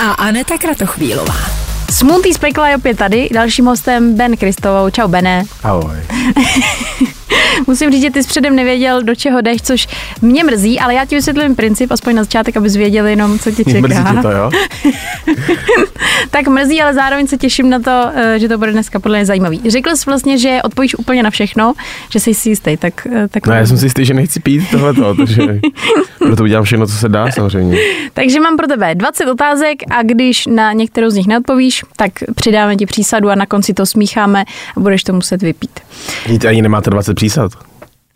a Aneta Kratochvílová. Smutý z pekla je opět tady, dalším hostem Ben Kristovou. Čau, Bene. Ahoj. Musím říct, že ty jsi předem nevěděl, do čeho jdeš, což mě mrzí, ale já ti vysvětlím princip, aspoň na začátek, abys věděl jenom, co tě čeká. Mrzí tě to, jo? tak mrzí, ale zároveň se těším na to, eh, že to bude dneska podle mě zajímavý. Řekl jsi vlastně, že odpovíš úplně na všechno, že jsi si jistý, tak, eh, tak No já jsem si jistý, že nechci pít tohleto, takže proto udělám všechno, co se dá samozřejmě. Takže mám pro tebe 20 otázek a když na některou z nich neodpovíš, tak přidáme ti přísadu a na konci to smícháme a budeš to muset vypít. Víte, ani nemáte 20 přísad.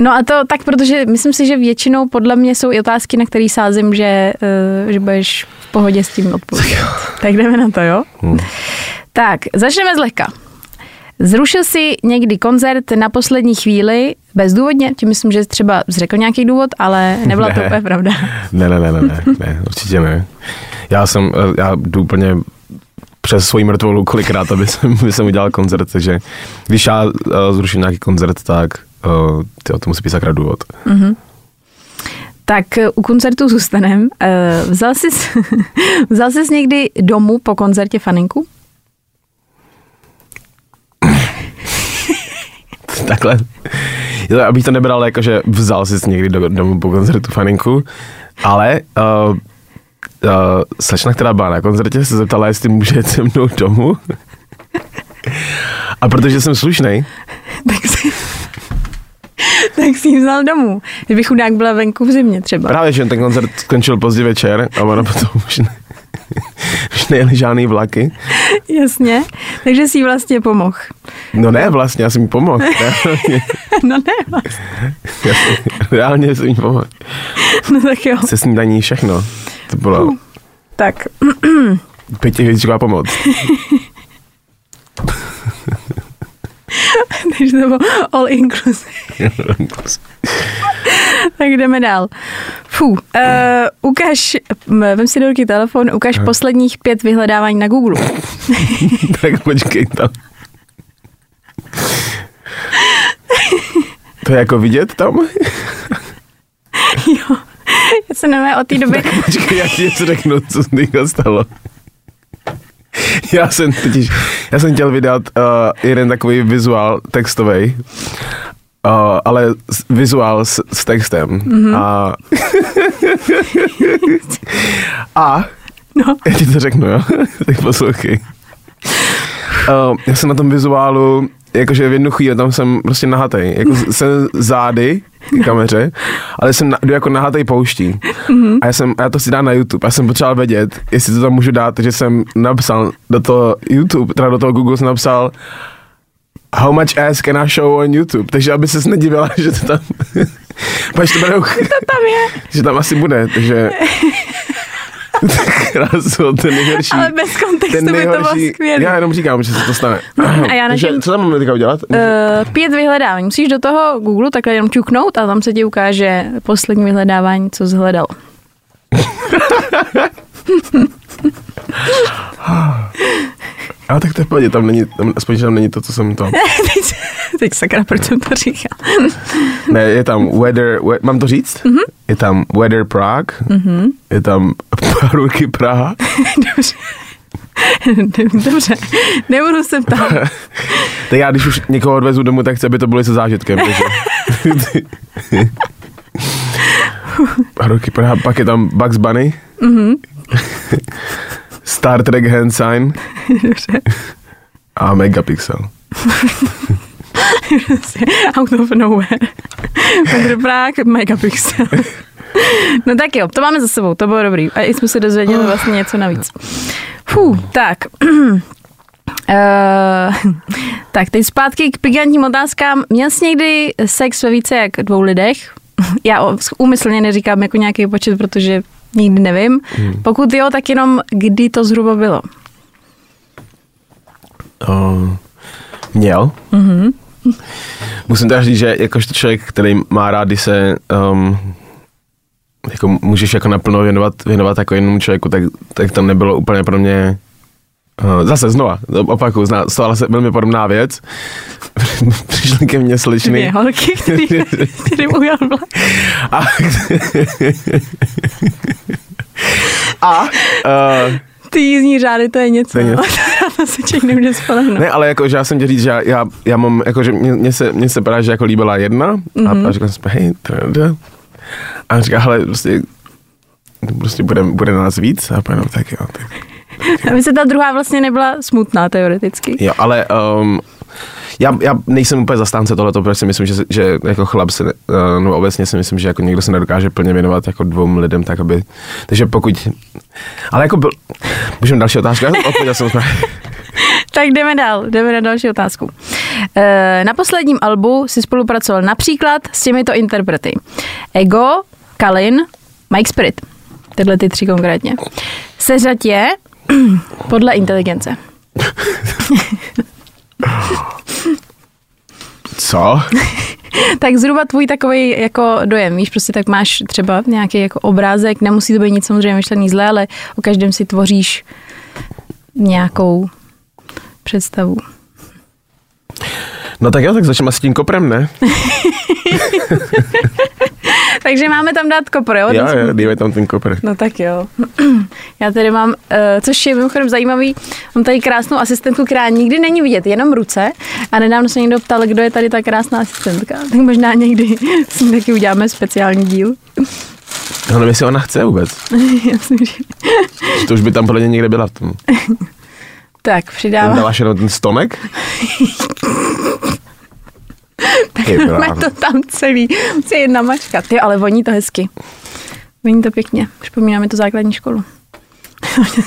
No a to tak, protože myslím si, že většinou podle mě jsou i otázky, na které sázím, že, uh, že budeš v pohodě s tím odpovědět. Tak jdeme na to, jo? Hmm. Tak, začneme zlehka. Zrušil si někdy koncert na poslední chvíli bezdůvodně? Tím myslím, že třeba zřekl nějaký důvod, ale nebyla ne. to úplně pravda. Ne, ne, ne, ne, ne, ne, určitě ne. Já jsem, eh, já jdu úplně přes svoji mrtvolu kolikrát, aby jsem, aby jsem udělal koncert, takže když já uh, zruším nějaký koncert, tak uh, tyjo, to musí být sakra důvod. Mm-hmm. Tak u koncertu zůstanem. Uh, vzal jsi, vzal jsi někdy domů po koncertě faninku? Takhle. Abych to nebral jako, že vzal jsi někdy do, domů po koncertu faninku, ale uh, uh, slečna, která byla na koncertě, se zeptala, jestli může jít se mnou domů. A protože jsem slušný, tak si, tak si ji vzal domů. Kdyby chudák byla venku v zimě třeba. Právě, že ten koncert skončil pozdě večer a ona potom už, ne, už nejeli žádný vlaky. Jasně, takže si jí vlastně pomohl. No ne, vlastně, já jsem jí pomohl. no ne, vlastně. Reálně jsem jí pomohl. No tak jo. Se snídaní všechno. To bylo... Uh, tak. Pětihvězdičková pomoc. Takže to bylo all inclusive. tak jdeme dál. Fů, uh, ukaž, vem si do ruky telefon, ukaž Aha. posledních pět vyhledávání na Google. tak počkej tam. To je jako vidět tam? jo. Já se nevím od té doby. Tak počkej, já ti něco řeknu, co se teďka stalo. Já jsem totiž, já jsem chtěl vydat uh, jeden takový vizuál textový, uh, ale vizuál s, s textem. Mm-hmm. A, a no. já ti to řeknu, jo? tak poslouchej. Uh, já jsem na tom vizuálu jakože v jednu chvíli tam jsem prostě nahatej, jako jsem zády k kameře, ale jsem na, jdu jako nahatej pouští. Mm-hmm. A já, jsem, a já to si dám na YouTube. Já jsem potřeboval vědět, jestli to tam můžu dát, takže jsem napsal do toho YouTube, teda do toho Google jsem napsal How much ass can I show on YouTube? Takže aby ses nedivila, že to tam... Pač to, to tam je. že tam asi bude, takže... Krásu, ten nejhorší. Ale bez kontextu ten nejhorší, by to bylo skvělé. Já jenom říkám, že se to stane. A já Takže, co tam máme teďka udělat? Uh, pět vyhledávání. Musíš do toho Google takhle jenom ťuknout a tam se ti ukáže poslední vyhledávání, co zhledal. Ale tak to je pohodě, tam není, tam, aspoň, že tam není to, co jsem to. teď, teď sakra, proč jsem to říkal? ne, je tam weather, we, mám to říct? Mm-hmm. Je tam weather Prague, mm-hmm. je tam ruky Praha. Dobře. Dobře, nebudu se ptát. tak já, když už někoho odvezu domů, tak chci, aby to bylo se zážitkem. Takže... Praha, pak je tam Bugs Bunny. Mm-hmm. Star Trek hand sign. A Megapixel. Out of nowhere. Petr Prák, Megapixel. No tak jo, to máme za sebou, to bylo dobrý. A jsme se dozvěděli vlastně něco navíc. Fů, tak. Uh, tak, teď zpátky k pigantním otázkám. Měl jsi někdy sex ve více jak dvou lidech? Já úmyslně neříkám jako nějaký počet, protože nikdy nevím. Hmm. Pokud jo, tak jenom kdy to zhruba bylo? uh, měl. Mm-hmm. Musím teda říct, že jakožto člověk, který má rád, když se um, jako můžeš jako naplno věnovat, věnovat jako jednomu člověku, tak, tak to nebylo úplně pro mě zase znova, opakuju, stala se velmi podobná věc. Přišly ke mně slečny. Dvě holky, který, který ujel vlak. A, a uh, ty jízdní řády, to je něco. To je něco. to se člověk nemůže spolehnout. Ne, ale jako, že já jsem tě říct, že já, já, já mám, jako, že mě, mě, se, mě se právě, že jako líbila jedna mm-hmm. a, a říkal jsem, hej, to je A říká, hele, prostě, prostě bude, bude nás víc a potom tak jo. Tak. Aby se ta druhá vlastně nebyla smutná teoreticky. Jo, ale um, já, já nejsem úplně zastánce tohleto, protože si myslím, že, že jako chlap se, no obecně si myslím, že jako někdo se nedokáže plně věnovat jako dvou lidem, tak aby, takže pokud, ale jako byl, můžeme další otázka, odpověděl jsem Tak jdeme dál, jdeme na další otázku. E, na posledním albu si spolupracoval například s těmito interprety. Ego, Kalin, Mike Spirit. Tyhle ty tři konkrétně. Seřadě je podle inteligence. Co? tak zhruba tvůj takový jako dojem, víš, prostě tak máš třeba nějaký jako obrázek, nemusí to být nic samozřejmě myšlený zle, ale o každém si tvoříš nějakou představu. No tak jo, tak začneme s tím koprem, ne? Takže máme tam dát kopr, jo? Jo, jo, dejme tam ten kopr. No tak jo. Já tady mám, uh, což je mimochodem zajímavý, mám tady krásnou asistentku, která nikdy není vidět, jenom ruce. A nedávno se někdo ptal, kdo je tady ta krásná asistentka. Tak možná někdy s ní taky uděláme speciální díl. No nevím, jestli ona chce vůbec. Já myslím, že... To už by tam podle mě někde byla v tom. tak, přidávám. Dáváš jenom ten stonek? Máme to tam celý. Musí jedna mačka. Ty, ale voní to hezky. Voní to pěkně. Připomínáme to základní školu.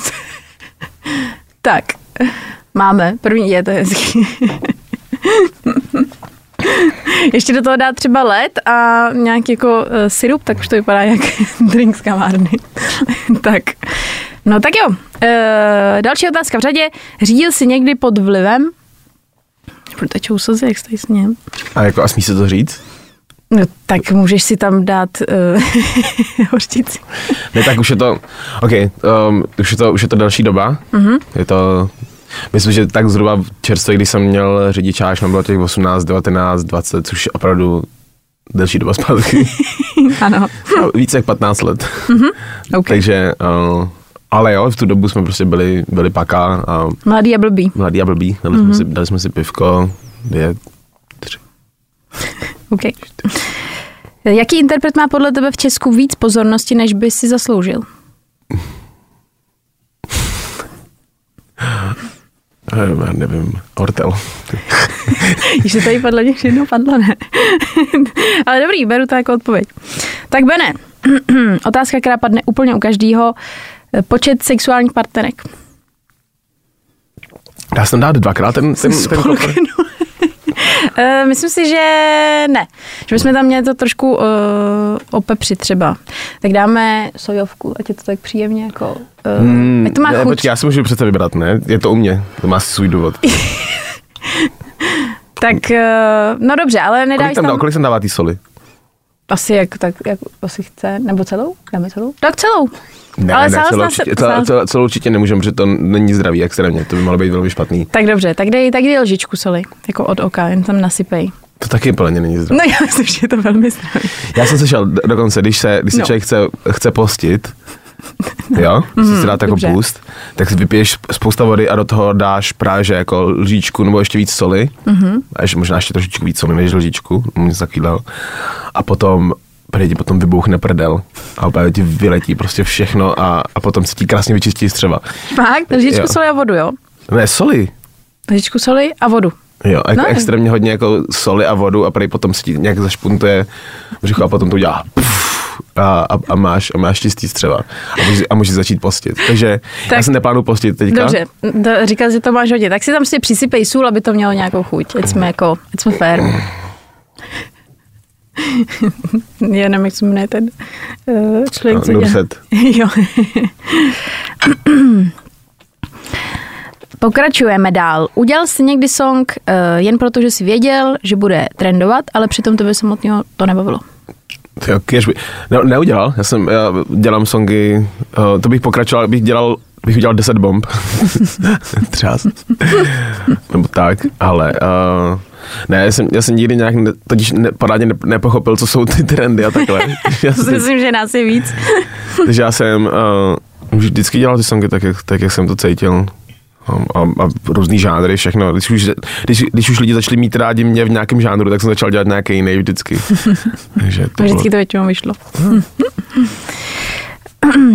tak, máme. První je to hezky. Ještě do toho dát třeba led a nějaký jako uh, syrup, tak už to vypadá jak drink z kavárny. tak, no tak jo. Uh, další otázka v řadě. Řídil jsi někdy pod vlivem? Protečou slzy, jak stojí s ním. A jako a smí se to říct? No, tak můžeš si tam dát uh, hořčici. Ne, tak už je to, OK, um, už, je to, už je to další doba. Mm-hmm. Je to, myslím, že tak zhruba čerstvě, když jsem měl řidičáž, mám bylo těch 18, 19, 20, což je opravdu delší doba zpátky. ano. No, více jak 15 let. Mm-hmm. Okay. Takže uh, ale jo, v tu dobu jsme prostě byli, byli paka. A mladý a blbý. Mladý a blbý. Dali, mm-hmm. jsme, si, dali jsme si pivko, dvě, tři. OK. Jaký interpret má podle tebe v Česku víc pozornosti, než by si zasloužil? Já nevím, Ortel. Když se tady padlo, někdy jednou padlo, ne? Ale dobrý, beru to jako odpověď. Tak Bene, otázka, která padne úplně u každého. Počet sexuálních partnerek. Dá se tam dát dvakrát ten, ten, ten? Uh, myslím si, že ne. Že bychom tam měli to trošku uh, opepřit třeba. Tak dáme sojovku, ať je to tak příjemně jako... Uh, hmm, to má ne, chuť. Počkej, já si můžu přece vybrat, ne? Je to u mě. To má svůj důvod. tak, uh, no dobře, ale nedáš kolik tam, tam... Kolik jsem dává ty soli? Asi jak, tak, jak asi chce. Nebo celou? Dáme celou? Tak celou. Ne, ale ne, celou určitě, celou, celou, celou určitě nemůžeme, protože to není zdravý extrémně, to by mohlo být velmi špatný. Tak dobře, tak dej, tak dej lžičku soli, jako od oka, jen tam nasypej. To taky plně není zdravé. No já myslím, že je to velmi zdravé. Já jsem slyšel dokonce, když se, když se no. člověk chce, chce postit, no. jo, mm, si dát jako dobře. boost, tak si vypiješ spousta vody a do toho dáš právě že jako lžičku nebo ještě víc soli, mm-hmm. a ještě, možná ještě trošičku víc soli než lžičku, něco takového. A potom prý ti potom vybouchne prdel a opět ti vyletí prostě všechno a, a potom se ti krásně vyčistí střeva. Fakt? Lžičku soli a vodu, jo? Ne, soli. Lžičku soli a vodu. Jo, jako no, extrémně hodně jako soli a vodu a prý potom se ti nějak zašpuntuje břicho a potom to udělá a, a, a, máš, a máš čistý střeva a můžeš, a můžeš začít postit. Takže tak, já jsem neplánu postit teďka. Dobře, to, říkal, že to máš hodně, tak si tam si přisypej sůl, aby to mělo nějakou chuť, ať jsme jako, ať jsme fair. Já nevím, jak se jmenuje ten uh, člověk, co Nurset. jo. Pokračujeme dál. Udělal jsi někdy song uh, jen proto, že jsi věděl, že bude trendovat, ale přitom tebe samotného to nebavilo. Jo, by, ne, neudělal, já jsem, já dělám songy, uh, to bych pokračoval, bych dělal, bych udělal 10 bomb. Třeba. Nebo tak, ale uh, ne, já jsem, já jsem nikdy nějak ne, totiž ne, parádně ne, nepochopil, co jsou ty trendy a takhle. já si myslím, že nás je víc. takže já jsem uh, vždycky dělal ty songy tak, jak, tak, jak jsem to cítil a, a různý žánry, všechno. Když už, když, když už lidi začali mít rádi mě v nějakém žánru, tak jsem začal dělat nějaký jiný vždycky. Takže to vždycky bylo... to většinou vyšlo. Hmm.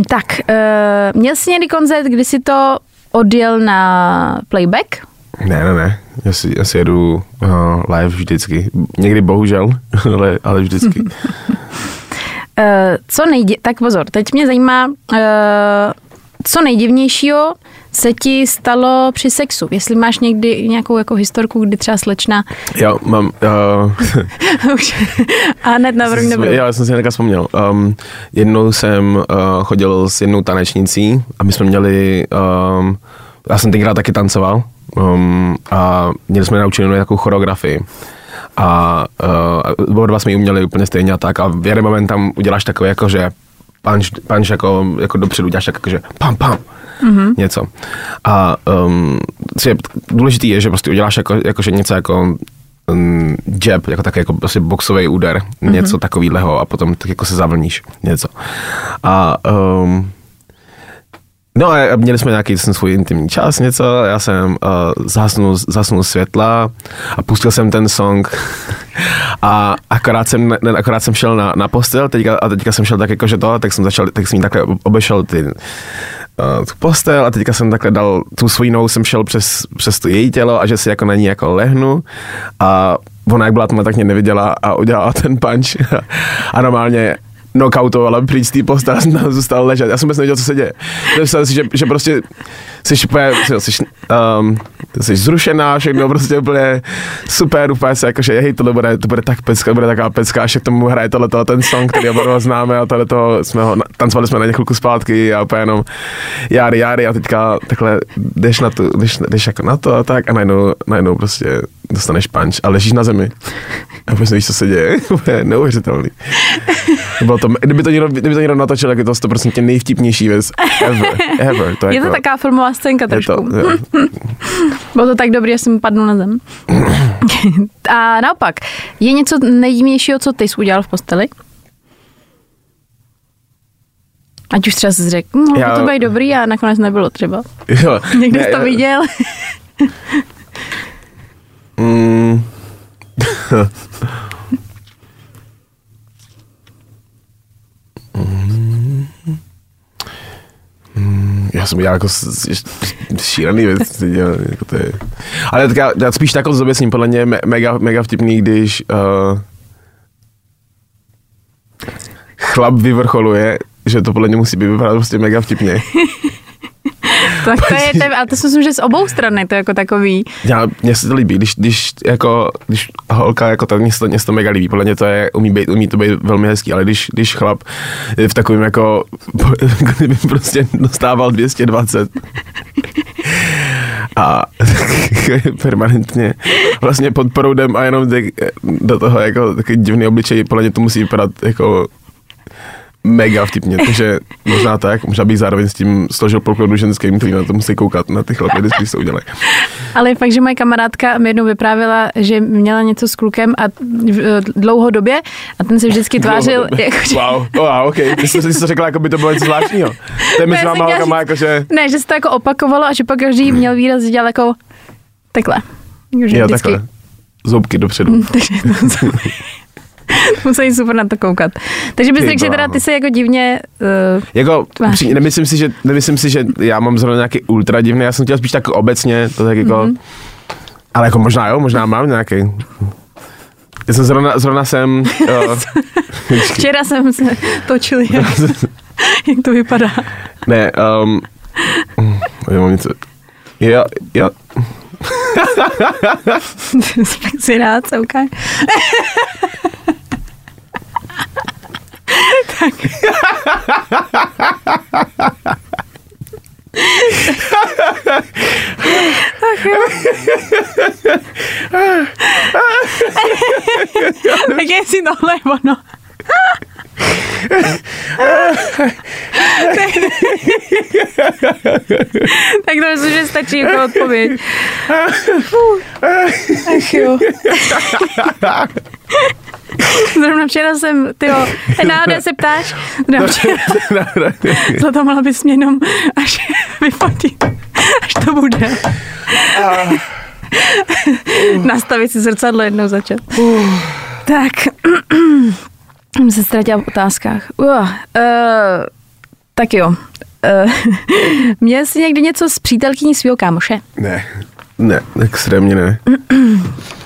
tak, uh, měl jsi někdy koncert, kdy jsi to odjel na playback? Ne, ne, ne. Já si, já si jedu uh, live vždycky. Někdy bohužel, ale, ale vždycky. uh, co nejdě... Tak pozor, teď mě zajímá, uh, co nejdivnějšího se ti stalo při sexu? Jestli máš někdy nějakou jako historku, kdy třeba slečna... Jo, mám... Uh... a hned na první dobrou. Já jsem si hnedka vzpomněl. Um, jednou jsem uh, chodil s jednou tanečnicí a my jsme měli... Um, já jsem tenkrát taky tancoval um, a měli jsme naučenou nějakou choreografii a uh, oba dva jsme ji uměli úplně stejně a tak a v jeden moment tam uděláš takové jako, že punch, punch jako, jako dopředu, děláš tak jako, že pam, pam mm-hmm. něco. A um, co je důležitý je, že prostě uděláš jako, jako že něco jako um, jab, jako tak jako prostě boxový úder, mm-hmm. něco takového a potom tak jako se zavlníš něco. A um, No a měli jsme nějaký ten svůj intimní čas, něco, já jsem uh, zhasnul, zhasnul světla a pustil jsem ten song. A akorát jsem, ne, akorát jsem šel na, na postel teďka, a teďka jsem šel tak jako, že to, tak jsem začal, tak jsem takhle obešel ty, uh, tu postel a teďka jsem takhle dal tu svou nohu, jsem šel přes, přes to její tělo a že si jako na ní jako lehnu. A ona jak byla tma, tak mě neviděla a udělala ten punch. A normálně knockoutovala pryč z té postele, zůstal ležet. Já jsem vůbec nevěděl, co se děje. Představil si, že, že prostě jsi úplně, jsi, um, jsi zrušená, všechno prostě úplně super, úplně se jako, že hej, tohle bude, to bude tak pecka, bude taková pecka, až k tomu hraje tohle, ten song, který oba známe a tohle to jsme ho, tancovali jsme na něj chvilku zpátky a úplně jenom járy, járy a teďka takhle jdeš na to, jdeš, jdeš jako na to a tak a najednou, najednou prostě dostaneš punch a ležíš na zemi. A vůbec nevíš, co se děje. je neuvěřitelný. Bylo to, kdyby, to někdo, kdyby to někdo natočil, tak je to 100% nejvtipnější věc ever. ever. To je, je jako, to taková filmová scénka trošku. To, Bylo to tak dobrý, že jsem padl na zem. a naopak, je něco nejdivnějšího, co ty jsi udělal v posteli? Ať už třeba jsi řekl, no, Já... to bude dobrý a nakonec nebylo třeba. Jo. Někdy ne, jsi to já... viděl? mm. Jsem dělal jako šílený věc. Jako to je. Ale tak já, já spíš takhle zobecním, podle mě mega, mega vtipný, když uh, chlap vyvrcholuje, že to podle mě musí být vypadat prostě mega vtipně. tak to je, ten, a to si myslím, že z obou stran je to jako takový. Já, mně se to líbí, když, když, jako, když holka jako tak, mně se to, mně se to mega líbí, podle mě to je, umí, být, umí to být velmi hezký, ale když, když chlap je v takovém jako, kdyby prostě dostával 220 a permanentně vlastně pod proudem a jenom do toho jako takový divný obličej, podle mě to musí vypadat jako mega vtipně, takže možná tak, možná bych zároveň s tím složil poklodu ženským, který na to musí koukat, na ty chlapy, když se udělají. Ale je fakt, že moje kamarádka mi jednou vyprávěla, že měla něco s klukem a v dlouhodobě a ten se vždycky tvářil. Jako, že... Wow, oh, wow, ok. Ty jsi, jsi to řekla, jako by to bylo něco zvláštního. To je mezi váma holkama, jako že... Ne, že se to jako opakovalo a že pak každý měl výraz dělal jako takhle. Že jo, vždycky... takhle. Zoubky dopředu. Musí super na to koukat. Takže bys řekl, že teda ty se jako divně uh, Jako, při, nemyslím, si, že, nemyslím si, že já mám zrovna nějaký ultra divný, já jsem chtěl spíš tak obecně, to tak jako, mm-hmm. ale jako možná jo, možná mám nějaký. Já jsem zrovna, zrovna jsem... Uh, Včera jsem se točil, jak, jak to vypadá. Ne, um, já mám něco... Jo, jo. Si rád, okay tak. Ach jo. tak jestli tohle je ono. Tak to myslím, že stačí jako odpověď. Ach jo. Zrovna včera jsem, ty jo, se ptáš? Zrovna včera, za to mala bys mě jenom až vyfotit, až to bude. Nastavit si zrcadlo jednou začat. Tak, jsem se ztratila v otázkách. Uh, uh, tak jo. Uh, měl jsi někdy něco s přítelkyní svého kámoše? Ne, ne, extrémně ne.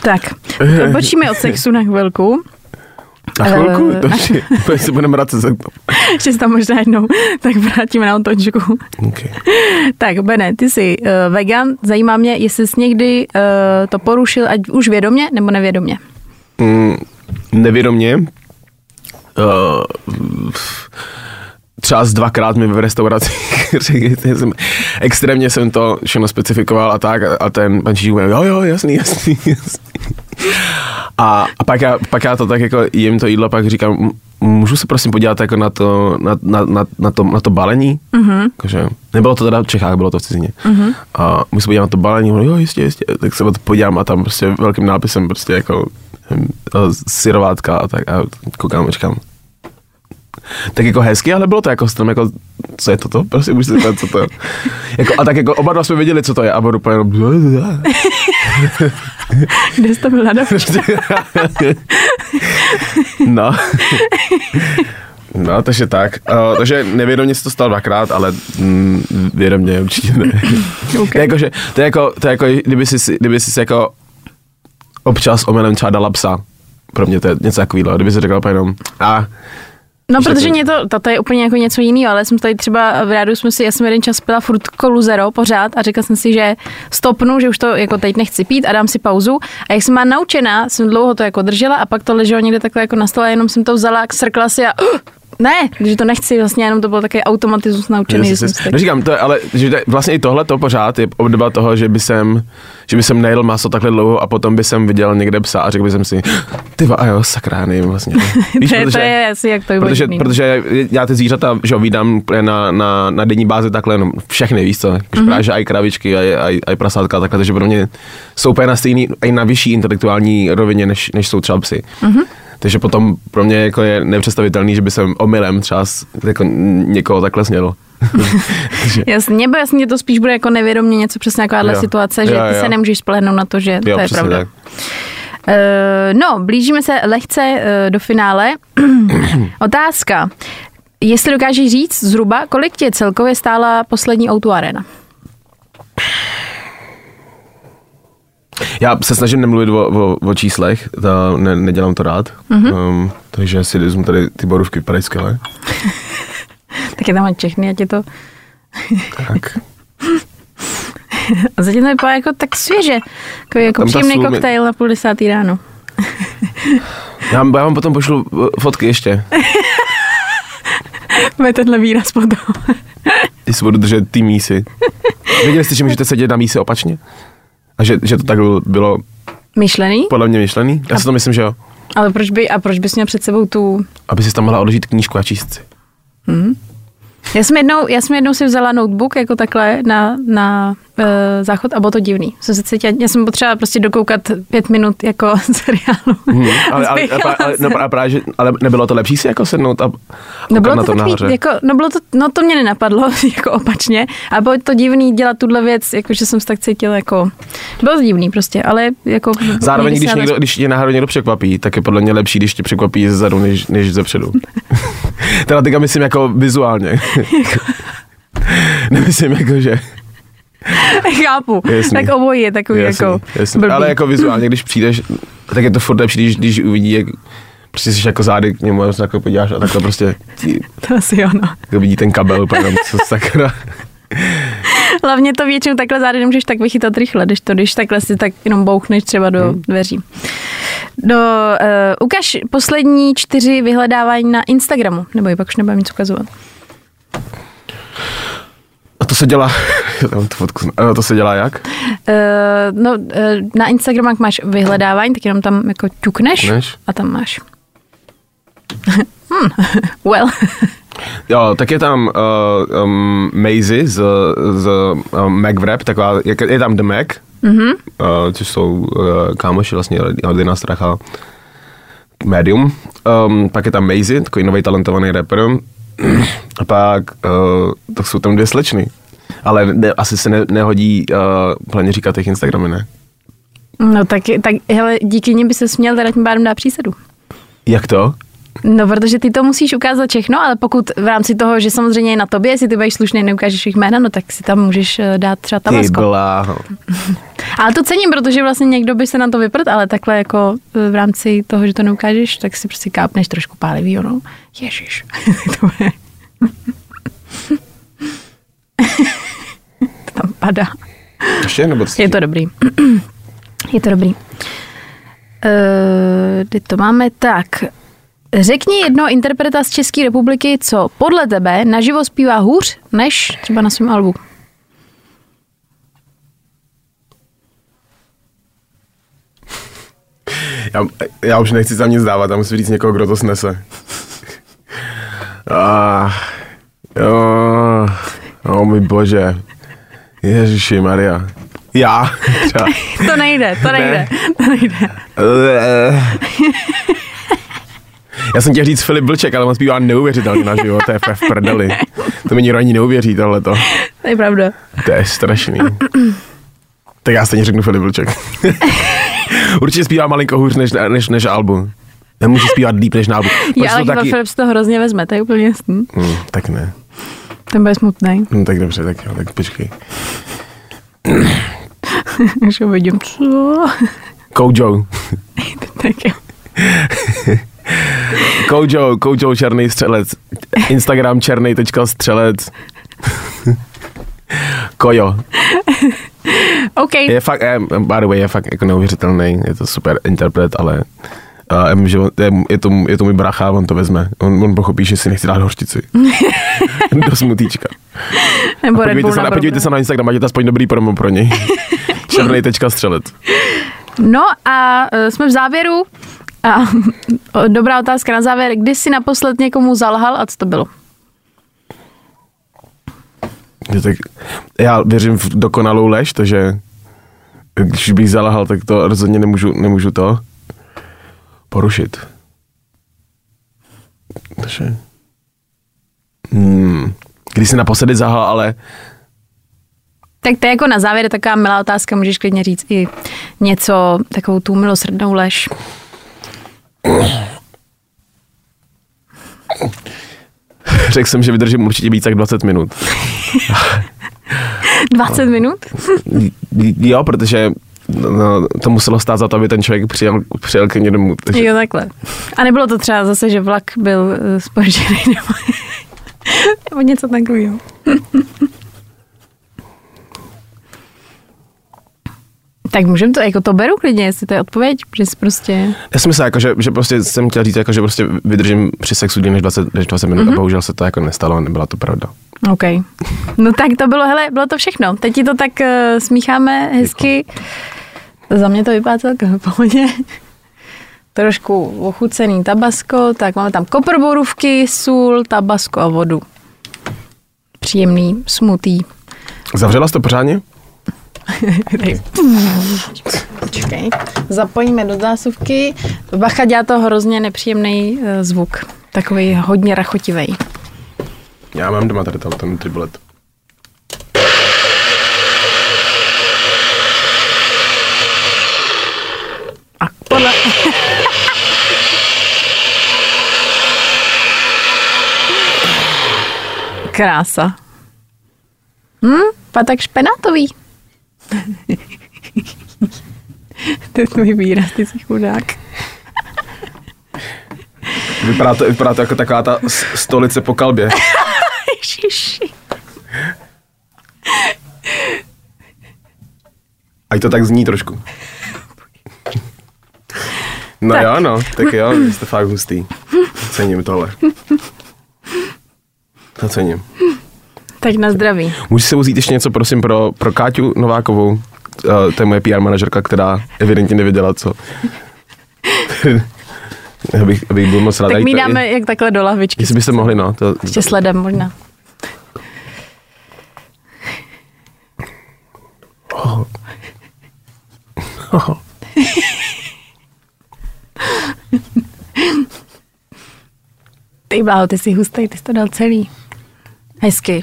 Tak, odbočíme od sexu na chvilku. Na chvilku? Eh, To ještě, to se budeme vracet se Ještě se tam možná jednou, tak vrátíme na otočku. okay. Tak, Bene, ty jsi uh, vegan, zajímá mě, jestli jsi někdy uh, to porušil, ať už vědomě nebo nevědomě. mm, Nevědomě. Uh, třeba z dvakrát mi v restauraci jsem, extrémně jsem to všechno specifikoval a tak a ten pan Čížík jo, jo, jasný, jasný, jasný. A, a pak, já, pak já to tak jako jim to jídlo, pak říkám, "M- můžu se prosím podívat jako na to, na, na, na, na to, na to balení? Mm-hmm. Jakože, nebylo to teda v Čechách, bylo to v cizině. Mm-hmm. A můžu se podívat na to balení, jo, jistě, jistě. Tak se na to podívám a tam prostě velkým nápisem prostě jako syrovátka a tak a koukám a říkám, tak jako hezky, ale bylo to jako strom, jako, co je toto? Prostě můžu si říkat, co to je. Jako, a tak jako oba dva jsme věděli, co to je a budu úplně jenom, Kde jsi to byl na no. No, takže tak. Uh, takže nevědomě se to stalo dvakrát, ale mm, vědomě určitě ne. Ok. To je jako, že, to je jako, to je jako kdyby jsi, si- kdyby jsi si jako občas omylem třeba dala psa. Pro mě to je něco takového. Kdyby si řekla jenom, a No, Že protože to- mě to, tato je úplně jako něco jiného, ale jsem tady třeba v rádu jsme si, já jsem jeden čas pila furt kolu zero pořád a řekla jsem si, že stopnu, že už to jako teď nechci pít a dám si pauzu. A jak jsem má naučená, jsem dlouho to jako držela a pak to leželo někde takhle jako na stole, jenom jsem to vzala, srkla si a uh, ne, že to nechci, vlastně jenom to byl takový automatismus naučený, že jsem si tak... No říkám, to je, ale že to vlastně i tohle to pořád je obdoba toho, že by jsem, že by jsem nejedl maso takhle dlouho a potom by jsem viděl někde psa a řekl by jsem si, ty a jo, sakra, nevím vlastně. to, je, to je asi jak to je Protože, možný. protože já ty zvířata, že jo, vídám na, na, na denní bázi takhle, no, všechny víš co, mm-hmm. právě, že i kravičky, i, i, i prasátka, takhle, takže pro mě jsou úplně na stejný, i na vyšší intelektuální rovině, než, než jsou třeba psy. Mm-hmm. Takže potom pro mě jako je nepředstavitelný, že by jsem omylem třeba jako někoho takhle sněl. Takže- Jasně, nebo jasně to spíš bude jako nevědomě něco přesně takováhle Jo. situace, že Jo, ty jo. se nemůžeš spolehnout na to, že jo, to je pravda. tak. Eh, no, blížíme se lehce eh, do finále. Otázka. Jestli dokážeš říct zhruba, kolik tě celkově stála poslední Outu Arena? Já se snažím nemluvit o, o, o číslech, to ne, nedělám to rád, mm-hmm. um, takže si vezmu tady ty borůvky, vypadají skvěle. Tak je tam všechny, ať je to... Tak. A zatím to vypadá jako tak svěže. Jako, jako příjemný sůl koktejl na půl desátý ráno. Já, vám- já vám potom pošlu uh, fotky ještě, Bude tenhle výraz potom. jestli budu držet ty mísy. Věděli jste, že můžete sedět na míse opačně? A že, že to tak bylo Myšlený? podle mě myšlený? Já si to myslím, že jo. Ale proč, by, a proč bys měl před sebou tu... Aby si tam mohla odložit knížku a číst si. Já jsem jednou, já jsem jednou si vzala notebook jako takhle na, na záchod a bylo to divný. Jsem se cítila, já jsem potřebovala prostě dokoukat pět minut jako seriálu. Hmm, ale, ale, ale, ale, no, a právě, že, ale nebylo to lepší si jako sednout a No bylo na to takový, nahoře? jako, no bylo to, no to mě nenapadlo, jako opačně, a bylo to divný dělat tuhle věc, jako že jsem se tak cítila jako, bylo to divný prostě, ale jako... Zároveň, když, někdo, když tě náhodou někdo překvapí, tak je podle mě lepší, když tě překvapí zezadu, než, než zepředu. teda teďka myslím jako vizuálně. Nemyslím jako, že... Chápu, Jasný. tak obojí je takový Jasný, jako jasný. blbý. Ale jako vizuálně, když přijdeš, tak je to furt lepší, když, když uvidí, jak prostě jsi jako zády k němu se takhle podíváš a takhle prostě ti- To asi jo, no. jako vidí ten kabel, úplně tam, co sakra. Hlavně to většinou takhle zády nemůžeš tak vychytat rychle, když to, když takhle si tak jenom bouchneš třeba do Hmm. dveří. Do, uh, ukaž poslední čtyři vyhledávání na Instagramu, nebo i pak už nebudeme nic ukazovat. A to se dělá Tam tu fotku, ano, to se dělá jak? Uh, no, uh, na Instagramu jak máš vyhledávání, tak jenom tam jako ťukneš Ťukneš. a tam máš. hmm. well. Jo, tak je tam uh, um, Maisie z, z um, MacWrap, taková, je, je tam The Mac, mm-hmm. uh, což jsou uh, kámoši vlastně Ordina Stracha, Medium. Um, pak je tam Maisie, takový nový talentovaný rapper. A pak uh, to jsou tam dvě slečny. Ale ne, asi se ne, nehodí uh, plně říkat jejich Instagramy, ne? No tak, tak hele, díky nim by se směl teda tím pádem dát přísadu. Jak to? No, protože ty to musíš ukázat všechno, ale pokud v rámci toho, že samozřejmě je na tobě, jestli ty budeš slušný, neukážeš jejich jména, no tak si tam můžeš eh, dát třeba Ty Tabasco. bláho. Ale to cením, protože vlastně někdo by se na to vyprt, ale takhle jako eh, v rámci toho, že to neukážeš, tak si prostě kápneš trošku pálivý, no. Ježiš. to je... to tam padá. Ještě nebo Je to dobrý. Je to dobrý. Kdy to máme tak. Řekni jednoho interpreta z České republiky, co podle tebe naživo zpívá hůř, než třeba na svém albu. Já, já už nechci tam nic dávat, já musím říct někoho, kdo to snese. Ah, jo, oh můj bože. Ježiši Maria. Já. Třeba. To nejde, to nejde, to nejde. Já jsem chtěl říct Filip Blček, ale on zpívá neuvěřitelně na život, to je v prdeli. To mi nikdo ani neuvěří, tohleto. To je pravda. To je strašný. Tak já stejně řeknu Filip Blček. Určitě zpívá malinko hůř než, než, než album. Nemůže zpívat líp než na albu. Já, ale taky... Filip si to hrozně vezme, to je úplně jasný. Hmm, tak ne. Ten bude smutný. Hmm, tak dobře, tak jo, tak počkej. Ho vidím. Co? Kojo. tak jo. Kojo, Kojo černý střelec. Instagram černý tečka střelec. Kojo. OK. Je fakt, je, by the way, je fakt jako neuvěřitelný, je to super interpret, ale a uh, že je, je, to, je to můj bracha, on to vezme. On, on pochopí, že si nechci dát hořčici. Do smutíčka. Nebo a podívejte, se na, podívejte se na Instagram, ať je to aspoň dobrý promo pro něj. Černý tečka střelec. No a uh, jsme v závěru. A dobrá otázka na závěr. Kdy jsi naposled někomu zalhal a co to bylo? Tak já věřím v dokonalou lež, takže když bych zalahal, tak to rozhodně nemůžu, nemůžu to porušit. Takže... Hmm. Když jsi naposledy zahal, ale tak to je jako na závěr taková milá otázka, můžeš klidně říct i něco, takovou tu milosrdnou lež. 'Řekl jsem, že vydržím určitě víc jak 20 minut. 20 minut? jo, protože to muselo stát za to, aby ten člověk přijel, přijel ke mně domů. Takže... Jo, takhle. A nebylo to třeba zase, že vlak byl uh, spožděný nebo, nebo něco takového. Tak můžeme to, jako to beru klidně, jestli to je odpověď, že jsi prostě... Já jsem myslel, jako, že, že prostě jsem chtěl říct, jako, že prostě vydržím při sexu díl než 20, než 20 minut mm-hmm. a Mhm. bohužel se to jako nestalo, nebyla to pravda. OK. No tak to bylo, hele, bylo to všechno. Teď ti to tak uh, smícháme hezky. Za mě to vypadá celkem v pohodě. Trošku ochucený tabasko, tak máme tam koprborůvky, sůl, tabasko a vodu. Příjemný, smutý. Zavřela jsi to pořádně? Počkej. Zapojíme do zásuvky. Bacha dělá to hrozně nepříjemný uh, zvuk. Takový hodně rachotivý. Já mám doma tady ten tribulet. A podle... Krása. Hm, pa tak špenátový. to je tvůj výraz, ty jsi chudák. Vypadá to, vypadá to jako taková ta stolice po kalbě. Ježiši. A i to tak zní trošku. No Tak. jo, no, tak jo, jste fakt hustý. Cením tohle. To cením. Tak na zdraví. Můžeš se uzít ještě něco, prosím, pro, pro Káťu Novákovou? Uh, to je moje PR manažerka, která evidentně nevěděla, co. abych, abych byl moc rád. Tak my dáme jak takhle do lahvičky. Jestli byste mohli, no. To, Ještě sledem možná. Ty bláho, ty jsi hustý, ty jsi to dal celý. Hezky.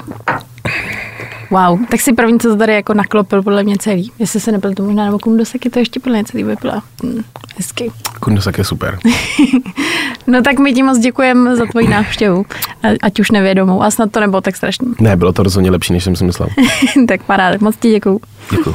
Wow, tak si první, co to tady jako naklopil, podle mě celý. Jestli se nepil to možná, nebo kundoseky, to ještě podle mě celý vypila. Hm, hezky. Kundosak je super. No tak my ti moc děkujeme za tvoji návštěvu, a- ať už nevědomou. A snad to nebylo tak strašný. Ne, bylo to rozhodně lepší, než jsem si myslel. tak paráda, moc ti děkuju. Děkuji.